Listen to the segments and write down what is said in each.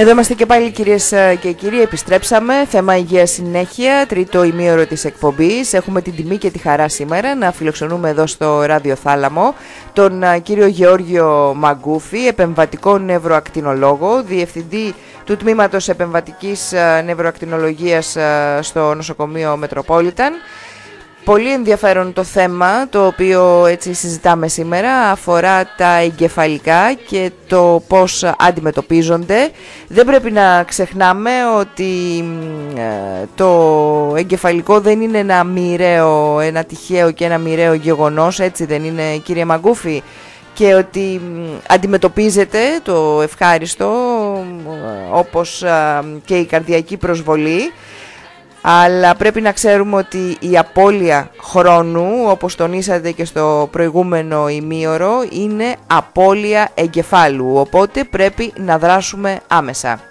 Εδώ είμαστε και πάλι κυρίες ε, και κύριοι, επιστρέψαμε, θέμα υγεία συνέχεια, τρίτο ημίωρο της εκπομπής. Έχουμε την τιμή και τη χαρά σήμερα να φιλοξενούμε εδώ στο Ράδιο Θάλαμο τον ε, κύριο Γεώργιο Μαγκούφη, επεμβατικό νευροακτινολόγο, διευθυντή του Τμήματος Επεμβατικής ε, Νευροακτινολογίας στο νοσοκομείο Μετροπόλιταν. Πολύ ενδιαφέρον το θέμα το οποίο έτσι συζητάμε σήμερα αφορά τα εγκεφαλικά και το πώς αντιμετωπίζονται. Δεν πρέπει να ξεχνάμε ότι ε, το εγκεφαλικό δεν είναι ένα μοιραίο, ένα τυχαίο και ένα μοιραίο γεγονός, έτσι δεν είναι κύριε Μαγκούφη; Και ότι αντιμετωπίζεται το ευχάριστο όπως και η καρδιακή προσβολή αλλά πρέπει να ξέρουμε ότι η απώλεια χρόνου, όπως τονίσατε και στο προηγούμενο ημίωρο, είναι απώλεια εγκεφάλου, οπότε πρέπει να δράσουμε άμεσα.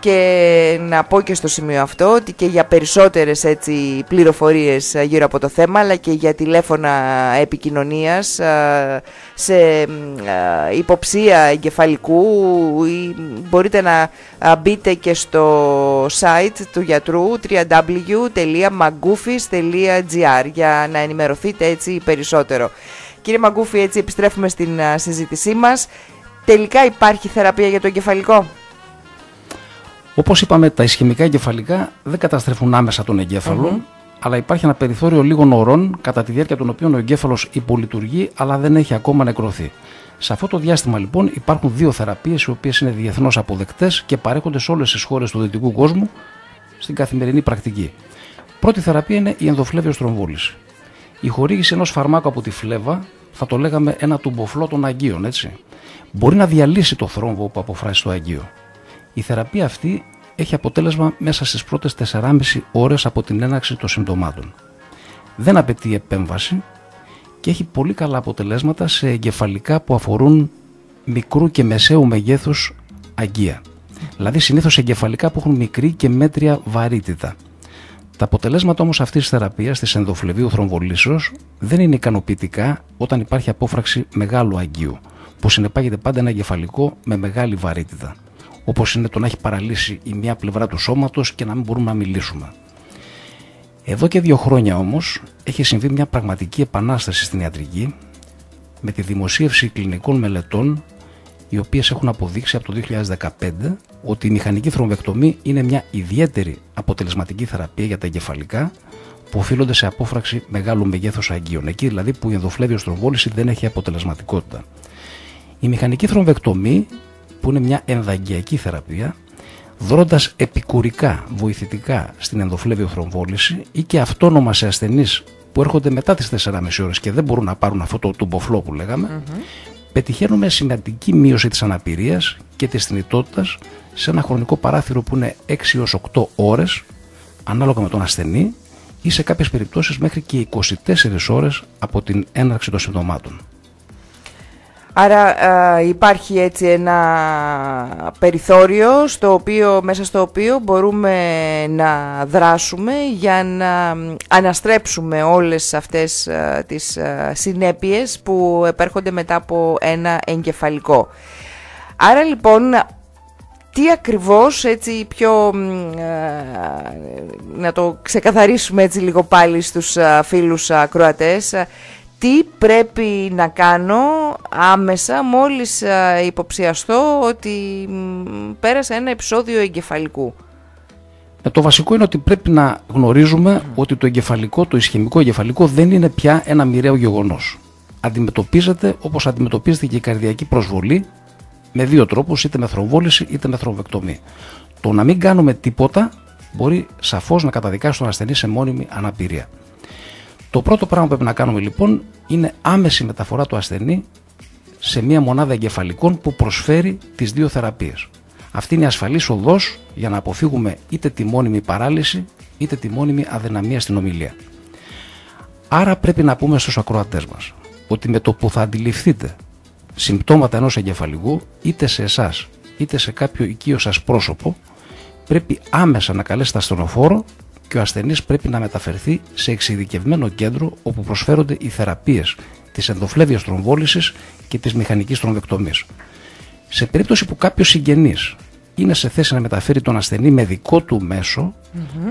Και να πω και στο σημείο αυτό ότι και για περισσότερες έτσι, πληροφορίες γύρω από το θέμα αλλά και για τηλέφωνα επικοινωνίας σε υποψία εγκεφαλικού μπορείτε να μπείτε και στο site του γιατρού www.magufis.gr για να ενημερωθείτε έτσι περισσότερο. Κύριε Μαγκούφη, έτσι επιστρέφουμε στην συζήτησή μας. Τελικά υπάρχει θεραπεία για το εγκεφαλικό; Όπως είπαμε, τα ισχυμικά εγκεφαλικά δεν καταστρέφουν άμεσα τον εγκέφαλο, αλλά υπάρχει ένα περιθώριο λίγων ωρών κατά τη διάρκεια των οποίων ο εγκέφαλος υπολειτουργεί, αλλά δεν έχει ακόμα νεκρωθεί. Σε αυτό το διάστημα λοιπόν υπάρχουν δύο θεραπείες οι οποίες είναι διεθνώς αποδεκτές και παρέχονται σε όλες τις χώρες του δυτικού κόσμου στην καθημερινή πρακτική. Πρώτη θεραπεία είναι η ενδοφλέβιο στρομβόληση. Η χορήγηση ενός φαρμάκου από τη φλέβα, θα το λέγαμε ένα τουμποφλό των αγκίων, έτσι, μπορεί να διαλύσει το θρόμβο που αποφράσει το αγκείο. Η θεραπεία αυτή έχει αποτέλεσμα μέσα στις πρώτες 4,5 ώρες από την έναρξη των συμπτωμάτων. Δεν απαιτεί επέμβαση και έχει πολύ καλά αποτελέσματα σε εγκεφαλικά που αφορούν μικρού και μεσαίου μεγέθους αγκία. Δηλαδή συνήθως εγκεφαλικά που έχουν μικρή και μέτρια βαρύτητα. Τα αποτελέσματα όμως αυτής της θεραπείας της ενδοφλεβίου θρομβολήσεως δεν είναι ικανοποιητικά όταν υπάρχει απόφραξη μεγάλου αγκίου, που συνεπάγεται πάντα ένα εγκεφαλικό με μεγάλη βαρύτητα όπως είναι το να έχει παραλύσει η μία πλευρά του σώματος και να μην μπορούμε να μιλήσουμε. Εδώ και δύο χρόνια όμως έχει συμβεί μια πραγματική επανάσταση στην ιατρική με τη δημοσίευση κλινικών μελετών οι οποίες έχουν αποδείξει από το 2015 ότι η μηχανική θρομβεκτομή είναι μια ιδιαίτερη αποτελεσματική θεραπεία για τα εγκεφαλικά που οφείλονται σε απόφραξη μεγάλου μεγέθους αγκίων, εκεί δηλαδή που η ενδοφλέβιο στροβόληση δεν έχει αποτελεσματικότητα. Η μηχανική θρομβεκτομή που είναι μια ενδαγκιακή θεραπεία, δρώντα επικουρικά, βοηθητικά στην ενδοφλέβιο θρομβόληση ή και αυτόνομα σε ασθενείς που έρχονται μετά τις 4,5 ώρες και δεν μπορούν να πάρουν αυτό το τουμποφλό που λέγαμε, πετυχαίνουμε σημαντική μείωση της αναπηρίας και της θνητότητας σε ένα χρονικό παράθυρο που είναι 6 έως 8 ώρες ανάλογα με τον ασθενή ή σε κάποιες περιπτώσεις μέχρι και 24 ώρες από την έναρξη των συμπτωμάτων. Άρα υπάρχει έτσι ένα περιθώριο στο οποίο, μέσα στο οποίο μπορούμε να δράσουμε για να αναστρέψουμε όλες αυτές τις συνέπειες που επέρχονται μετά από ένα εγκεφαλικό. Άρα λοιπόν τι ακριβώς έτσι πιο να το ξεκαθαρίσουμε έτσι λίγο πάλι στους φίλους ακροατές τι πρέπει να κάνω άμεσα μόλις υποψιαστώ ότι πέρασα ένα επεισόδιο εγκεφαλικού. Ε, το βασικό είναι ότι πρέπει να γνωρίζουμε ότι το εγκεφαλικό, το ισχυμικό εγκεφαλικό δεν είναι πια ένα μοιραίο γεγονός. Αντιμετωπίζεται όπως αντιμετωπίζεται και η καρδιακή προσβολή με δύο τρόπους, είτε με θρομβόληση είτε με θρομβεκτομή. Το να μην κάνουμε τίποτα μπορεί σαφώς να καταδικάσει τον ασθενή σε μόνιμη αναπηρία. Το πρώτο πράγμα που πρέπει να κάνουμε λοιπόν είναι άμεση μεταφορά του ασθενή σε μια μονάδα εγκεφαλικών που προσφέρει τις δύο θεραπείες. Αυτή είναι η ασφαλής οδός για να αποφύγουμε είτε τη μόνιμη παράλυση είτε τη μόνιμη αδυναμία στην ομιλία. Άρα πρέπει να πούμε στους ακροατές μας ότι με το που θα αντιληφθείτε συμπτώματα ενός εγκεφαλικού είτε σε εσάς είτε σε κάποιο οικείο σας πρόσωπο πρέπει άμεσα να καλέσετε ασθενοφόρο και ο ασθενής πρέπει να μεταφερθεί σε εξειδικευμένο κέντρο όπου προσφέρονται οι θεραπείες της ενδοφλέβειας τρομβόληση και της μηχανικής τρομβεκτομή. Σε περίπτωση που κάποιος συγγενής είναι σε θέση να μεταφέρει τον ασθενή με δικό του μεσο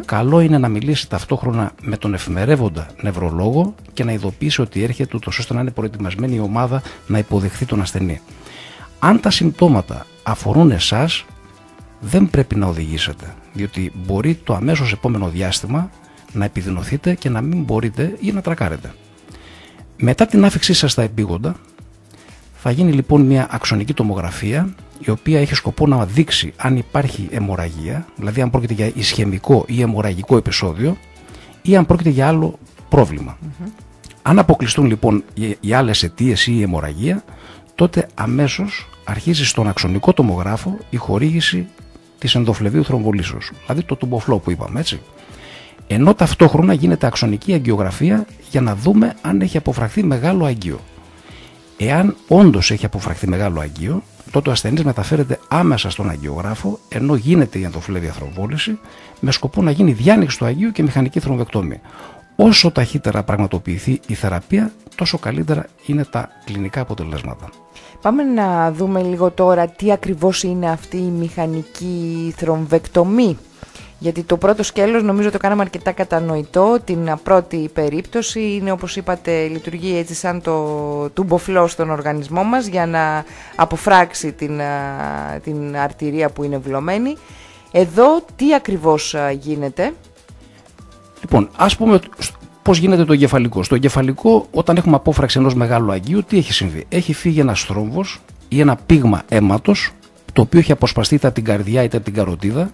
καλό είναι να μιλήσει ταυτόχρονα με τον εφημερεύοντα νευρολόγο και να ειδοποιήσει ότι έρχεται ούτως ώστε να είναι προετοιμασμένη η ομάδα να υποδεχθεί τον ασθενή. Αν τα συμπτώματα αφορούν εσάς, δεν πρέπει να οδηγήσετε, διότι μπορεί το αμέσως επόμενο διάστημα να επιδεινωθείτε και να μην μπορείτε ή να τρακάρετε. Μετά την άφηξή σας στα επίγοντα, θα γίνει λοιπόν μια αξονική τομογραφία η οποία έχει σκοπό να δείξει αν υπάρχει αιμορραγία, δηλαδή αν πρόκειται για ισχυμικό ή αιμορραγικό επεισόδιο ή αν πρόκειται για άλλο Αν αποκλειστούν λοιπόν οι άλλες αιτίες ή η αιμορραγία, τότε αμέσως αρχίζει στον αξονικό τομογράφο η χορήγηση της ενδοφλεβίου θρομβολήσεως, δηλαδή το τουμποφλό που είπαμε έτσι. Ενώ ταυτόχρονα γίνεται αξονική αγκιογραφία για να δούμε αν έχει αποφραχθεί μεγάλο αγκείο. Εάν όντως έχει αποφραχθεί μεγάλο αγκείο, τότε ο ασθενής μεταφέρεται άμεσα στον αγκιογράφο, ενώ γίνεται η ενδοφλέβια θρομβόληση, με σκοπό να γίνει διάνοιξη του αγκίου και μηχανική θρομβεκτόμη. Όσο ταχύτερα πραγματοποιηθεί η θεραπεία, τόσο καλύτερα είναι τα κλινικά αποτελέσματα. Πάμε να δούμε λίγο τώρα τι ακριβώς είναι αυτή η μηχανική θρομβεκτομή γιατί το πρώτο σκέλος νομίζω το κάναμε αρκετά κατανοητό. Την πρώτη περίπτωση είναι όπως είπατε λειτουργεί έτσι σαν το τουμποφλό στον οργανισμό μας για να αποφράξει την, την αρτηρία που είναι βλωμένη. Εδώ τι ακριβώς γίνεται; Λοιπόν, ας πούμε πώς γίνεται το εγκεφαλικό. Στο εγκεφαλικό όταν έχουμε απόφραξη ενός μεγάλου αγγείου τι έχει συμβεί; Έχει φύγει ένας θρόμβος ή ένα πήγμα αίματος το οποίο έχει αποσπαστεί είτε από την καρδιά είτε από την καροτίδα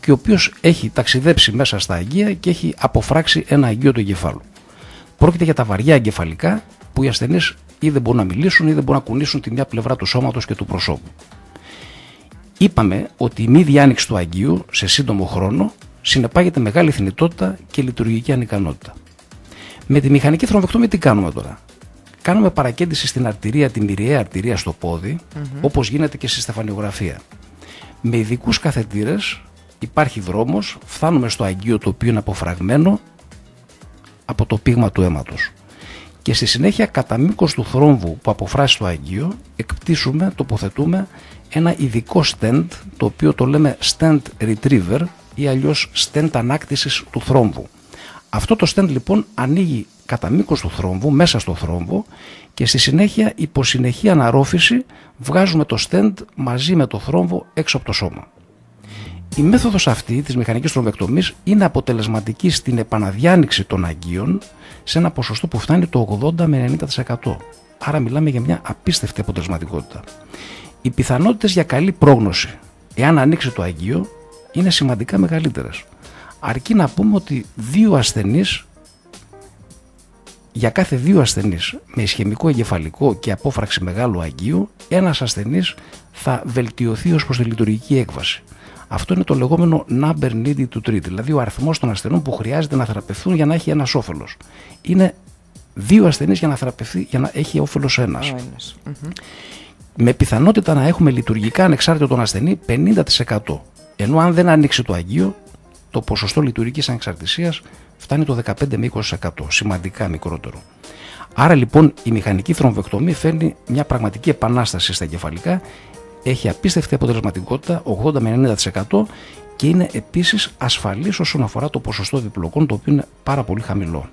και ο οποίος έχει ταξιδέψει μέσα στα αγγεία και έχει αποφράξει ένα αγγείο του εγκεφάλου. Πρόκειται για τα βαριά εγκεφαλικά που οι ασθενείς ή δεν μπορούν να μιλήσουν ή δεν μπορούν να κουνήσουν τη μια πλευρά του σώματος και του προσώπου. Είπαμε ότι η μη διάνοιξη του αγγείου σε σύντομο χρόνο συνεπάγεται μεγάλη θνητότητα και λειτουργική ανικανότητα. Με τη μηχανική θρομβεκτόμη τι κάνουμε τώρα; Κάνουμε παρακέντηση στην αρτηρία, τη μυριαία αρτηρία στο πόδι, mm όπως γίνεται και στη στεφανιογραφία. Με ειδικούς καθετήρες υπάρχει δρόμος, φτάνουμε στο αγγείο το οποίο είναι αποφραγμένο από το πείγμα του αίματος. Και στη συνέχεια κατά μήκος του θρόμβου που αποφράσει το αγγείο εκπτήσουμε, τοποθετούμε ένα ειδικό stent το οποίο το λέμε stent retriever ή αλλιώς stent ανάκτησης του θρόμβου. Αυτό το stent λοιπόν ανοίγει κατά μήκος του θρόμβου, μέσα στο θρόμβο και στη συνέχεια υπό συνεχή αναρρόφηση βγάζουμε το stent μαζί με το θρόμβο έξω από το σώμα. Η μέθοδος αυτή της μηχανικής τρομβεκτομής είναι αποτελεσματική στην επαναδιάνοιξη των αγκίων σε ένα ποσοστό που φτάνει το 80 με 90%. Άρα μιλάμε για μια απίστευτη αποτελεσματικότητα. Οι πιθανότητες για καλή πρόγνωση εάν ανοίξει το αγκείο είναι σημαντικά μεγαλύτερες. Αρκεί να πούμε ότι δύο ασθενείς για κάθε δύο ασθενείς με ισχυμικό εγκεφαλικό και απόφραξη μεγάλου αγκίου, ένας ασθενής θα βελτιωθεί ως προς τη λειτουργική έκβαση. Αυτό είναι το λεγόμενο number needed to treat, δηλαδή ο αριθμός των ασθενών που χρειάζεται να θεραπευθούν για να έχει ένας όφελος. Είναι δύο ασθενείς για να θεραπευθεί, για να έχει όφελος ένας. Με πιθανότητα να έχουμε λειτουργικά ανεξάρτητο τον ασθενή 50%. Ενώ αν δεν ανοίξει το αγείο, το ποσοστό λειτουργικής ανεξαρτησίας φτάνει το 15 με 20%. Σημαντικά μικρότερο. Άρα λοιπόν η μηχανική θρομβεκτομή φέρνει μια πραγματική επανάσταση στα εγκεφαλικά έχει απίστευτη αποτελεσματικότητα 80 με 90% και είναι επίσης ασφαλής όσον αφορά το ποσοστό διπλοκών το οποίο είναι πάρα πολύ χαμηλό.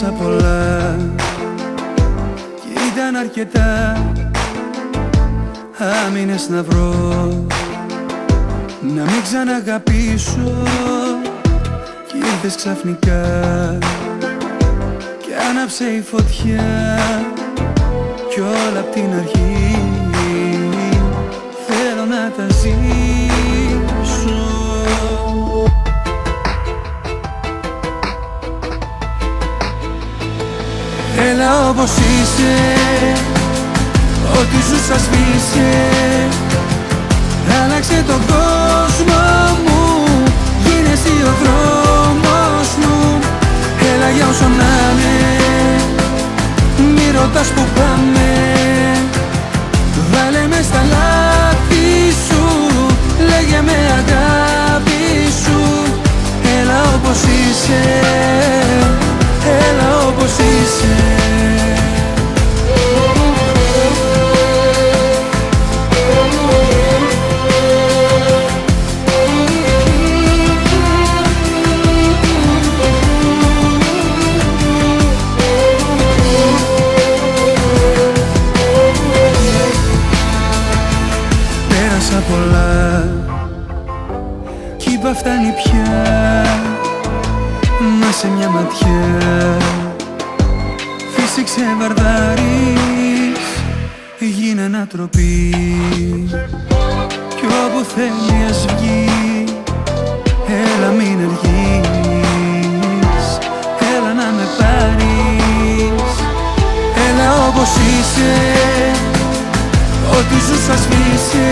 Πέρασα πολλά ήταν αρκετά. Άμυνες να βρω Να μην ξαναγαπήσω. Κι ήρθες ξαφνικά Κι άναψε η φωτιά. Κι όλα απ' την αρχή. Θέλω να τα ζήσω Έλα όπως είσαι Ό,τι σου σας σβήσε Άλλαξε τον κόσμο μου Γίνε ο δρόμος Έλα για όσο να είναι Μη ρωτάς που πάμε. Βάλε μες στα λάθη. Θέλει ας βγεις. Έλα μην αργείς. Έλα να με πάρεις. Έλα όπως είσαι. Ό,τι σου σας σβήσε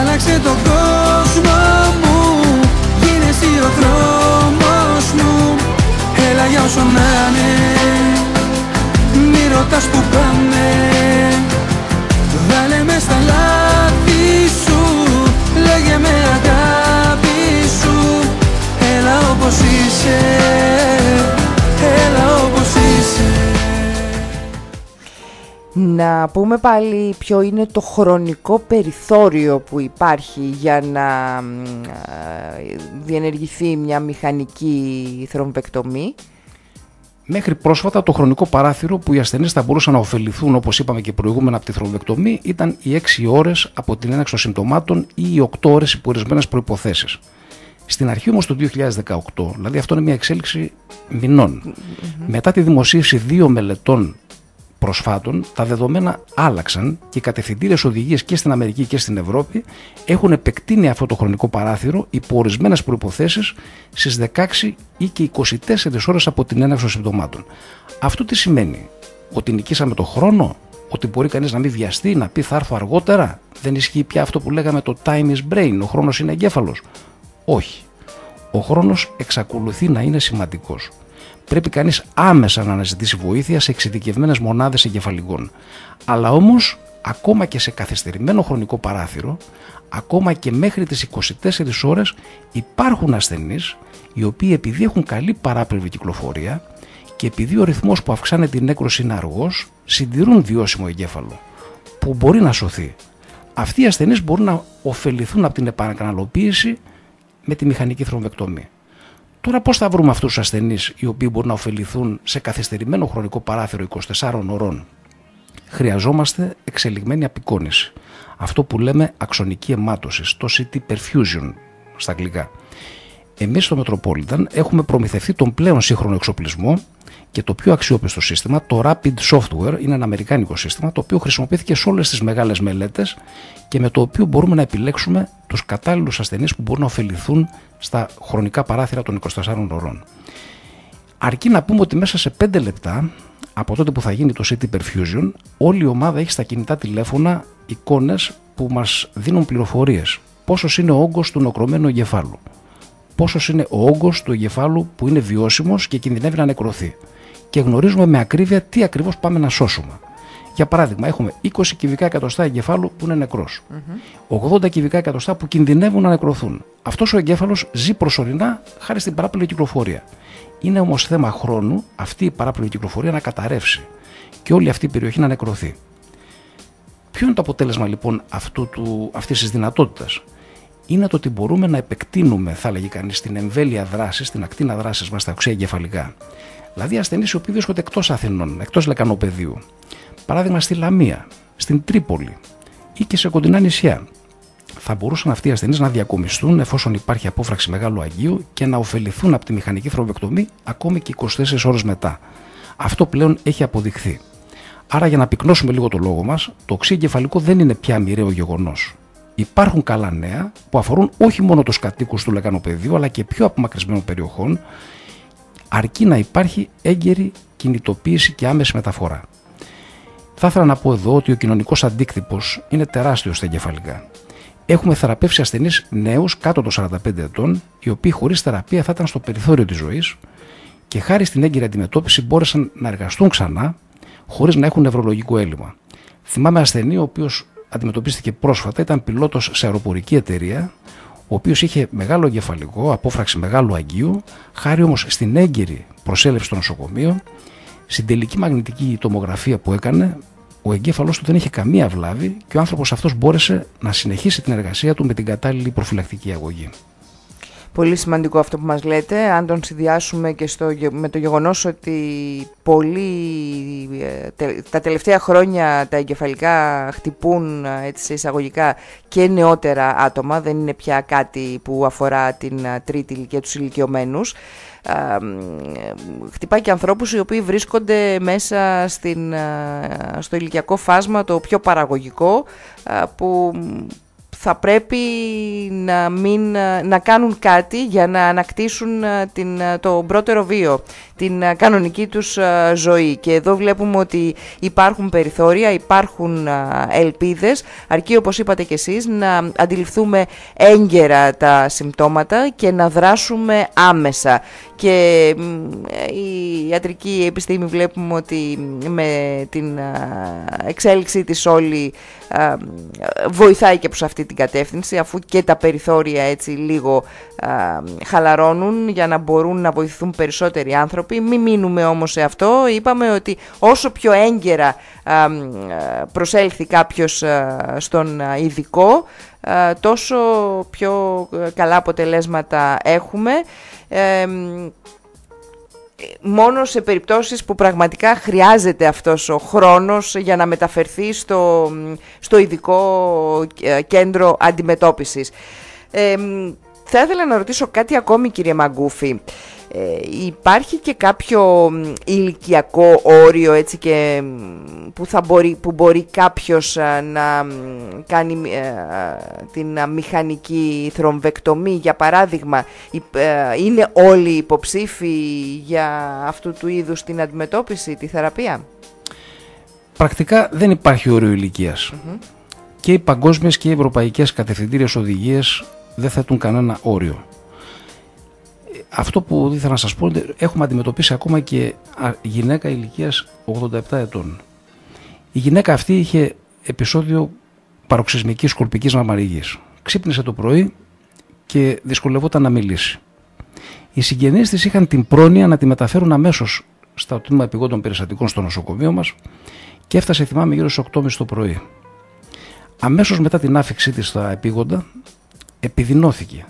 Άλλαξε τον κόσμο μου. Γίνε εσύ ο δρόμος μου. Έλα για όσο να είναι. Μη ρωτάς που πάμε όπως είσαι Έλα όπως είσαι Να πούμε πάλι ποιο είναι το χρονικό περιθώριο που υπάρχει για να ε, διενεργηθεί μια μηχανική θρομβεκτομή. Μέχρι πρόσφατα το χρονικό παράθυρο που οι ασθενείς θα μπορούσαν να ωφεληθούν όπως είπαμε και προηγούμενα από τη θρομβεκτομή ήταν οι 6 ώρες από την έναξη των συμπτωμάτων ή οι 8 ώρες υπό ορισμένες προϋποθέσεις. Στην αρχή όμως του 2018, δηλαδή αυτό είναι μια εξέλιξη μηνών, μετά τη δημοσίευση δύο μελετών προσφάτων τα δεδομένα άλλαξαν και οι κατευθυντήρε οδηγίες και στην Αμερική και στην Ευρώπη έχουν επεκτείνει αυτό το χρονικό παράθυρο υπό ορισμένες προποθέσει στις 16 ή και 24 ώρες από την έναρξη των συμπτωμάτων. Αυτό τι σημαίνει, ότι νικήσαμε το χρόνο, ότι μπορεί κανείς να μην βιαστεί, να πει θα έρθω αργότερα, δεν ισχύει πια αυτό που λέγαμε το time is brain, ο χρόνος είναι εγκέφαλος. Όχι. Ο χρόνος εξακολουθεί να είναι σημαντικός πρέπει κανείς άμεσα να αναζητήσει βοήθεια σε εξειδικευμένες μονάδες εγκεφαλικών. Αλλά όμως, ακόμα και σε καθυστερημένο χρονικό παράθυρο, ακόμα και μέχρι τις 24 ώρες υπάρχουν ασθενείς οι οποίοι επειδή έχουν καλή παράπλευρη κυκλοφορία και επειδή ο ρυθμός που αυξάνεται την νέκρωση είναι αργός, συντηρούν βιώσιμο εγκέφαλο που μπορεί να σωθεί. Αυτοί οι ασθενείς μπορούν να ωφεληθούν από την επανακαναλοποίηση με τη μηχανική θρομβεκτομή. Τώρα πώς θα βρούμε αυτούς τους ασθενείς οι οποίοι μπορούν να ωφεληθούν σε καθυστερημένο χρονικό παράθυρο 24 ώρων. Χρειαζόμαστε εξελιγμένη απεικόνηση. Αυτό που λέμε αξονική αιμάτωση, το CT perfusion στα αγγλικά. Εμείς στο Metropolitan έχουμε προμηθευτεί τον πλέον σύγχρονο εξοπλισμό και το πιο αξιόπιστο σύστημα, το Rapid Software, είναι ένα αμερικάνικο σύστημα το οποίο χρησιμοποιήθηκε σε όλες τις μεγάλες μελέτες και με το οποίο μπορούμε να επιλέξουμε τους κατάλληλους ασθενείς που μπορούν να ωφεληθούν στα χρονικά παράθυρα των 24 ώρων. Αρκεί να πούμε ότι μέσα σε 5 λεπτά από τότε που θα γίνει το CT Perfusion, όλη η ομάδα έχει στα κινητά τηλέφωνα εικόνες που μας δίνουν πληροφορίες. Πόσος είναι ο όγκος του νοκρωμένου εγκεφάλου. Πόσος είναι ο όγκος του εγκεφάλου που είναι βιώσιμος και κινδυνεύει να νεκρωθεί. Και γνωρίζουμε με ακρίβεια τι ακριβώς πάμε να σώσουμε. Για παράδειγμα, έχουμε 20 κυβικά εκατοστά εγκεφάλου που είναι νεκρός. Mm-hmm. 80 κυβικά εκατοστά που κινδυνεύουν να νεκρωθούν. Αυτός ο εγκέφαλος ζει προσωρινά χάρη στην παράπλευρη κυκλοφορία. Είναι όμως θέμα χρόνου αυτή η παράπλευρη κυκλοφορία να καταρρεύσει και όλη αυτή η περιοχή να νεκρωθεί. Ποιο είναι το αποτέλεσμα λοιπόν αυτής της δυνατότητας, είναι το ότι μπορούμε να επεκτείνουμε, θα λέγει κανείς, την εμβέλεια δράσης, την ακτίνα δράσης μας στα οξέα εγκεφαλικά. Δηλαδή ασθενείς οι οποίοι βρίσκονται εκτός Αθηνών, εκτός λεκανοπεδίου, παράδειγμα στη Λαμία, στην Τρίπολη ή και σε κοντινά νησιά. Θα μπορούσαν αυτοί οι ασθενείς να διακομιστούν εφόσον υπάρχει απόφραξη μεγάλου αγίου και να ωφεληθούν από τη μηχανική θρομβεκτομή ακόμη και 24 ώρες μετά. Αυτό πλέον έχει αποδειχθεί. Άρα, για να πυκνώσουμε λίγο το λόγο μας, το οξύ εγκεφαλικό δεν είναι πια μοιραίο γεγονός. Υπάρχουν καλά νέα που αφορούν όχι μόνο τους κατοίκους του λεκανοπεδίου αλλά και πιο απομακρυσμένων περιοχών, αρκεί να υπάρχει έγκαιρη κινητοποίηση και άμεση μεταφορά. Θα ήθελα να πω εδώ ότι ο κοινωνικός αντίκτυπος είναι τεράστιος στα εγκεφαλικά. Έχουμε θεραπεύσει ασθενείς νέους κάτω των 45 ετών, οι οποίοι χωρίς θεραπεία θα ήταν στο περιθώριο της ζωής και χάρη στην έγκυρη αντιμετώπιση μπόρεσαν να εργαστούν ξανά χωρίς να έχουν νευρολογικό έλλειμμα. Θυμάμαι ασθενή ο οποίος αντιμετωπίστηκε πρόσφατα, ήταν πιλότος σε αεροπορική εταιρεία, ο οποίος είχε μεγάλο εγκεφαλικό, απόφραξη μεγάλου αγγείου, χάρη όμως στην έγκυρη προσέλευση στο νοσοκομείο, στην τελική μαγνητική τομογραφία που έκανε, ο εγκέφαλός του δεν είχε καμία βλάβη και ο άνθρωπος αυτός μπόρεσε να συνεχίσει την εργασία του με την κατάλληλη προφυλακτική αγωγή. Πολύ σημαντικό αυτό που μας λέτε, αν τον συνδυάσουμε και στο, με το γεγονός ότι πολύ, ε, τα τελευταία χρόνια τα εγκεφαλικά χτυπούν έτσι, σε εισαγωγικά και νεότερα άτομα, δεν είναι πια κάτι που αφορά την τρίτη ηλικία τους ηλικιωμένους. Χτυπάει και ανθρώπους οι οποίοι βρίσκονται μέσα στην, στο ηλικιακό φάσμα το πιο παραγωγικό που θα πρέπει να, μην, να κάνουν κάτι για να ανακτήσουν την, το πρώτερο βίο, την κανονική τους ζωή. Και εδώ βλέπουμε ότι υπάρχουν περιθώρια, υπάρχουν ελπίδες, αρκεί όπως είπατε και εσείς να αντιληφθούμε έγκαιρα τα συμπτώματα και να δράσουμε άμεσα. Και η ιατρική επιστήμη βλέπουμε ότι με την εξέλιξη της όλη βοηθάει και προς αυτή την κατεύθυνση αφού και τα περιθώρια έτσι λίγο χαλαρώνουν για να μπορούν να βοηθούν περισσότεροι άνθρωποι. Μην μείνουμε όμως σε αυτό. Είπαμε ότι όσο πιο έγκαιρα προσέλθει κάποιος στον ειδικό τόσο πιο καλά αποτελέσματα έχουμε μόνο σε περιπτώσεις που πραγματικά χρειάζεται αυτός ο χρόνος για να μεταφερθεί στο, στο ειδικό ε, κέντρο αντιμετώπισης. θα ήθελα να ρωτήσω κάτι ακόμη κύριε Μαγκούφη. Ε, υπάρχει και κάποιο ηλικιακό όριο έτσι και που, θα μπορεί, που μπορεί κάποιος να κάνει την μηχανική θρομβεκτομή. Για παράδειγμα είναι όλοι υποψήφοι για αυτού του είδους την αντιμετώπιση, τη θεραπεία; Πρακτικά δεν υπάρχει όριο και οι παγκόσμιες και οι ευρωπαϊκές κατευθυντήριες οδηγίες δεν θέτουν κανένα όριο αυτό που ήθελα να σας πω έχουμε αντιμετωπίσει ακόμα και γυναίκα ηλικίας 87 ετών. Η γυναίκα αυτή είχε επεισόδιο παροξυσμικής σκορπικής μαμαριγής. Ξύπνησε το πρωί και δυσκολευόταν να μιλήσει. Οι συγγενείς της είχαν την πρόνοια να τη μεταφέρουν αμέσως στα τμήμα επιγόντων περιστατικών στο νοσοκομείο μας και έφτασε θυμάμαι γύρω στις 8.30 το πρωί. Αμέσως μετά την άφηξή της στα επίγοντα επιδεινώθηκε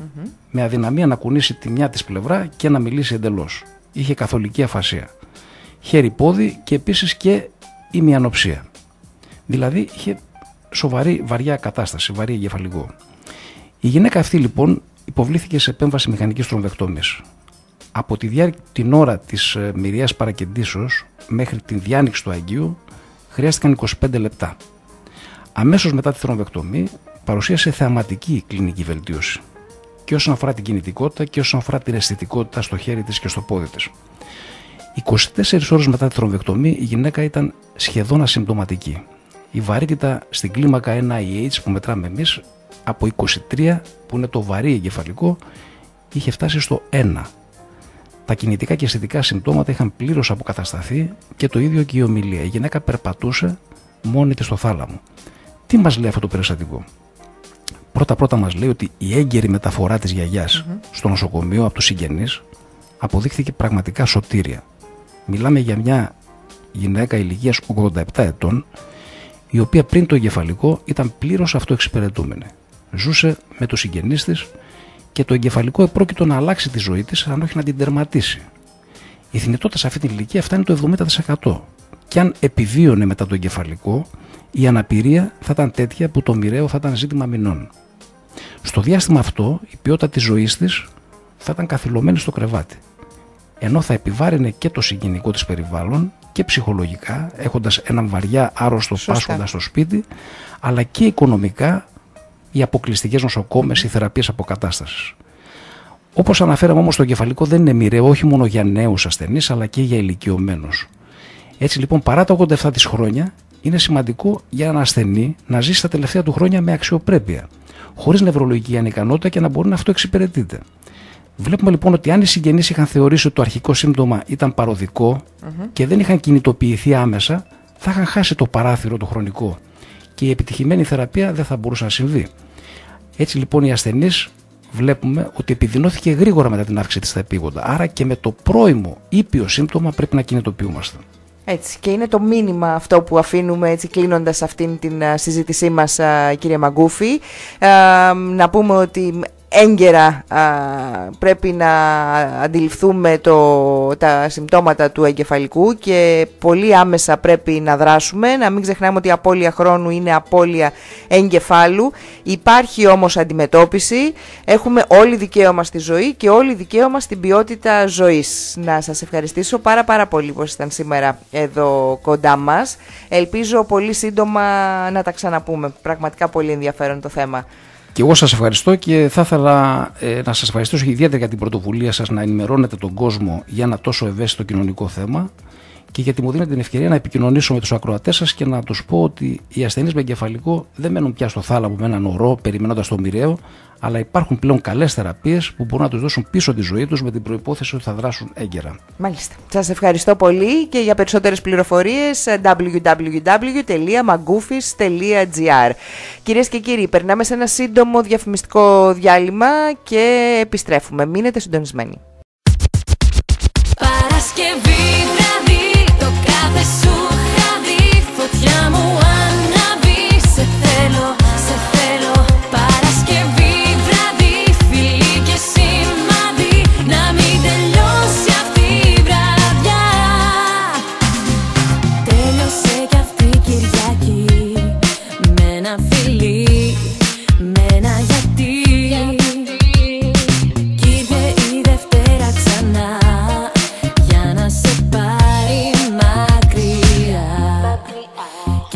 με αδυναμία να κουνήσει τη μια της πλευρά και να μιλήσει εντελώς. Είχε καθολική αφασία. Χέρι-πόδι και επίσης και ημιανοψία. Δηλαδή είχε σοβαρή βαριά κατάσταση, βαρύ εγκεφαλικό. Η γυναίκα αυτή λοιπόν υποβλήθηκε σε επέμβαση μηχανικής τρομβεκτόμης. Από τη διά... την ώρα της ε, μοιριάς παρακεντήσεως μέχρι την διάνοιξη του Αγίου χρειάστηκαν 25 λεπτά. Αμέσως μετά τη θρομβεκτομή παρουσίασε θεαματική κλινική βελτίωση και όσον αφορά την κινητικότητα και όσον αφορά την αισθητικότητα στο χέρι της και στο πόδι της. 24 ώρες μετά τη θρομβεκτομή η γυναίκα ήταν σχεδόν ασυμπτωματική. Η βαρύτητα στην κλίμακα 1IH που μετράμε εμείς από 23 που είναι το βαρύ εγκεφαλικό είχε φτάσει στο 1. Τα κινητικά και αισθητικά συμπτώματα είχαν πλήρως αποκατασταθεί και το ίδιο και η ομιλία. Η γυναίκα περπατούσε μόνη της στο θάλαμο. Τι μας λέει αυτό το περιστατικό; Πρώτα πρώτα μας λέει ότι η έγκαιρη μεταφορά της γιαγιας στο νοσοκομείο από τους συγγενείς αποδείχθηκε πραγματικά σωτήρια. Μιλάμε για μια γυναίκα ηλικίας 87 ετών η οποία πριν το εγκεφαλικό ήταν πλήρως αυτοεξυπηρετούμενη. Ζούσε με τους συγγενείς της και το εγκεφαλικό επρόκειτο να αλλάξει τη ζωή της αν όχι να την τερματίσει. Η θνητότητα σε αυτή την ηλικία φτάνει το 70%. Και αν επιβίωνε μετά το εγκεφαλικό, η αναπηρία θα ήταν τέτοια που το μοιραίο θα ήταν ζήτημα μηνών. Στο διάστημα αυτό η ποιότητα της ζωής της θα ήταν καθυλωμένη στο κρεβάτι. Ενώ θα επιβάρυνε και το συγγενικό της περιβάλλον και ψυχολογικά έχοντας έναν βαριά άρρωστο πάσχοντα στο σπίτι αλλά και οικονομικά οι αποκλειστικές νοσοκόμες, οι θεραπείες αποκατάστασης. Όπως αναφέραμε όμως το κεφαλικό δεν είναι μοιραίο όχι μόνο για νέους ασθενείς αλλά και για ηλικιωμένους. Έτσι λοιπόν παρά τα 87 της χρόνια είναι σημαντικό για ένα ασθενή να ζει στα τελευταία του χρόνια με αξιοπρέπεια χωρίς νευρολογική ανικανότητα και να μπορεί να αυτό εξυπηρετείται. Βλέπουμε λοιπόν ότι αν οι συγγενείς είχαν θεωρήσει ότι το αρχικό σύμπτωμα ήταν και δεν είχαν κινητοποιηθεί άμεσα, θα είχαν χάσει το παράθυρο το χρονικό και η επιτυχημένη θεραπεία δεν θα μπορούσε να συμβεί. Έτσι λοιπόν οι ασθενείς βλέπουμε ότι επιδεινώθηκε γρήγορα μετά την αύξηση της επίγοντα. Άρα και με το πρώιμο ήπιο σύμπτωμα πρέπει να κινητοποιούμαστε. Έτσι, και είναι το μήνυμα αυτό που αφήνουμε έτσι κλείνοντας αυτήν την συζήτησή μας κύριε Μαγκούφη. να πούμε ότι έγκαιρα πρέπει να αντιληφθούμε το, τα συμπτώματα του εγκεφαλικού και πολύ άμεσα πρέπει να δράσουμε, να μην ξεχνάμε ότι η απώλεια χρόνου είναι απώλεια εγκεφάλου. Υπάρχει όμως αντιμετώπιση, έχουμε όλοι δικαίωμα στη ζωή και όλοι δικαίωμα στην ποιότητα ζωής. Να σας ευχαριστήσω πάρα πάρα πολύ που ήσασταν σήμερα εδώ κοντά μας. Ελπίζω πολύ σύντομα να τα ξαναπούμε. Πραγματικά πολύ ενδιαφέρον το θέμα. Και εγώ σας ευχαριστώ και θα ήθελα ε, να σας ευχαριστήσω ιδιαίτερα για την πρωτοβουλία σας να ενημερώνετε τον κόσμο για ένα τόσο ευαίσθητο κοινωνικό θέμα και γιατί μου δίνετε την ευκαιρία να επικοινωνήσω με τους ακροατές σας και να τους πω ότι οι ασθενείς με εγκεφαλικό δεν μένουν πια στο θάλαμο με έναν ορό περιμένοντας τον μοιραίο, αλλά υπάρχουν πλέον καλές θεραπείες που μπορούν να τους δώσουν πίσω τη ζωή τους με την προπόθεση ότι θα δράσουν έγκαιρα. Μάλιστα. Σας ευχαριστώ πολύ και για περισσότερες πληροφορίες www.magufis.gr. Κυρίες και κύριοι, περνάμε σε ένα σύντομο διαφημιστικό διάλειμμα και επιστρέφουμε. Μείνετε συντονισμένοι.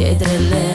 piedrele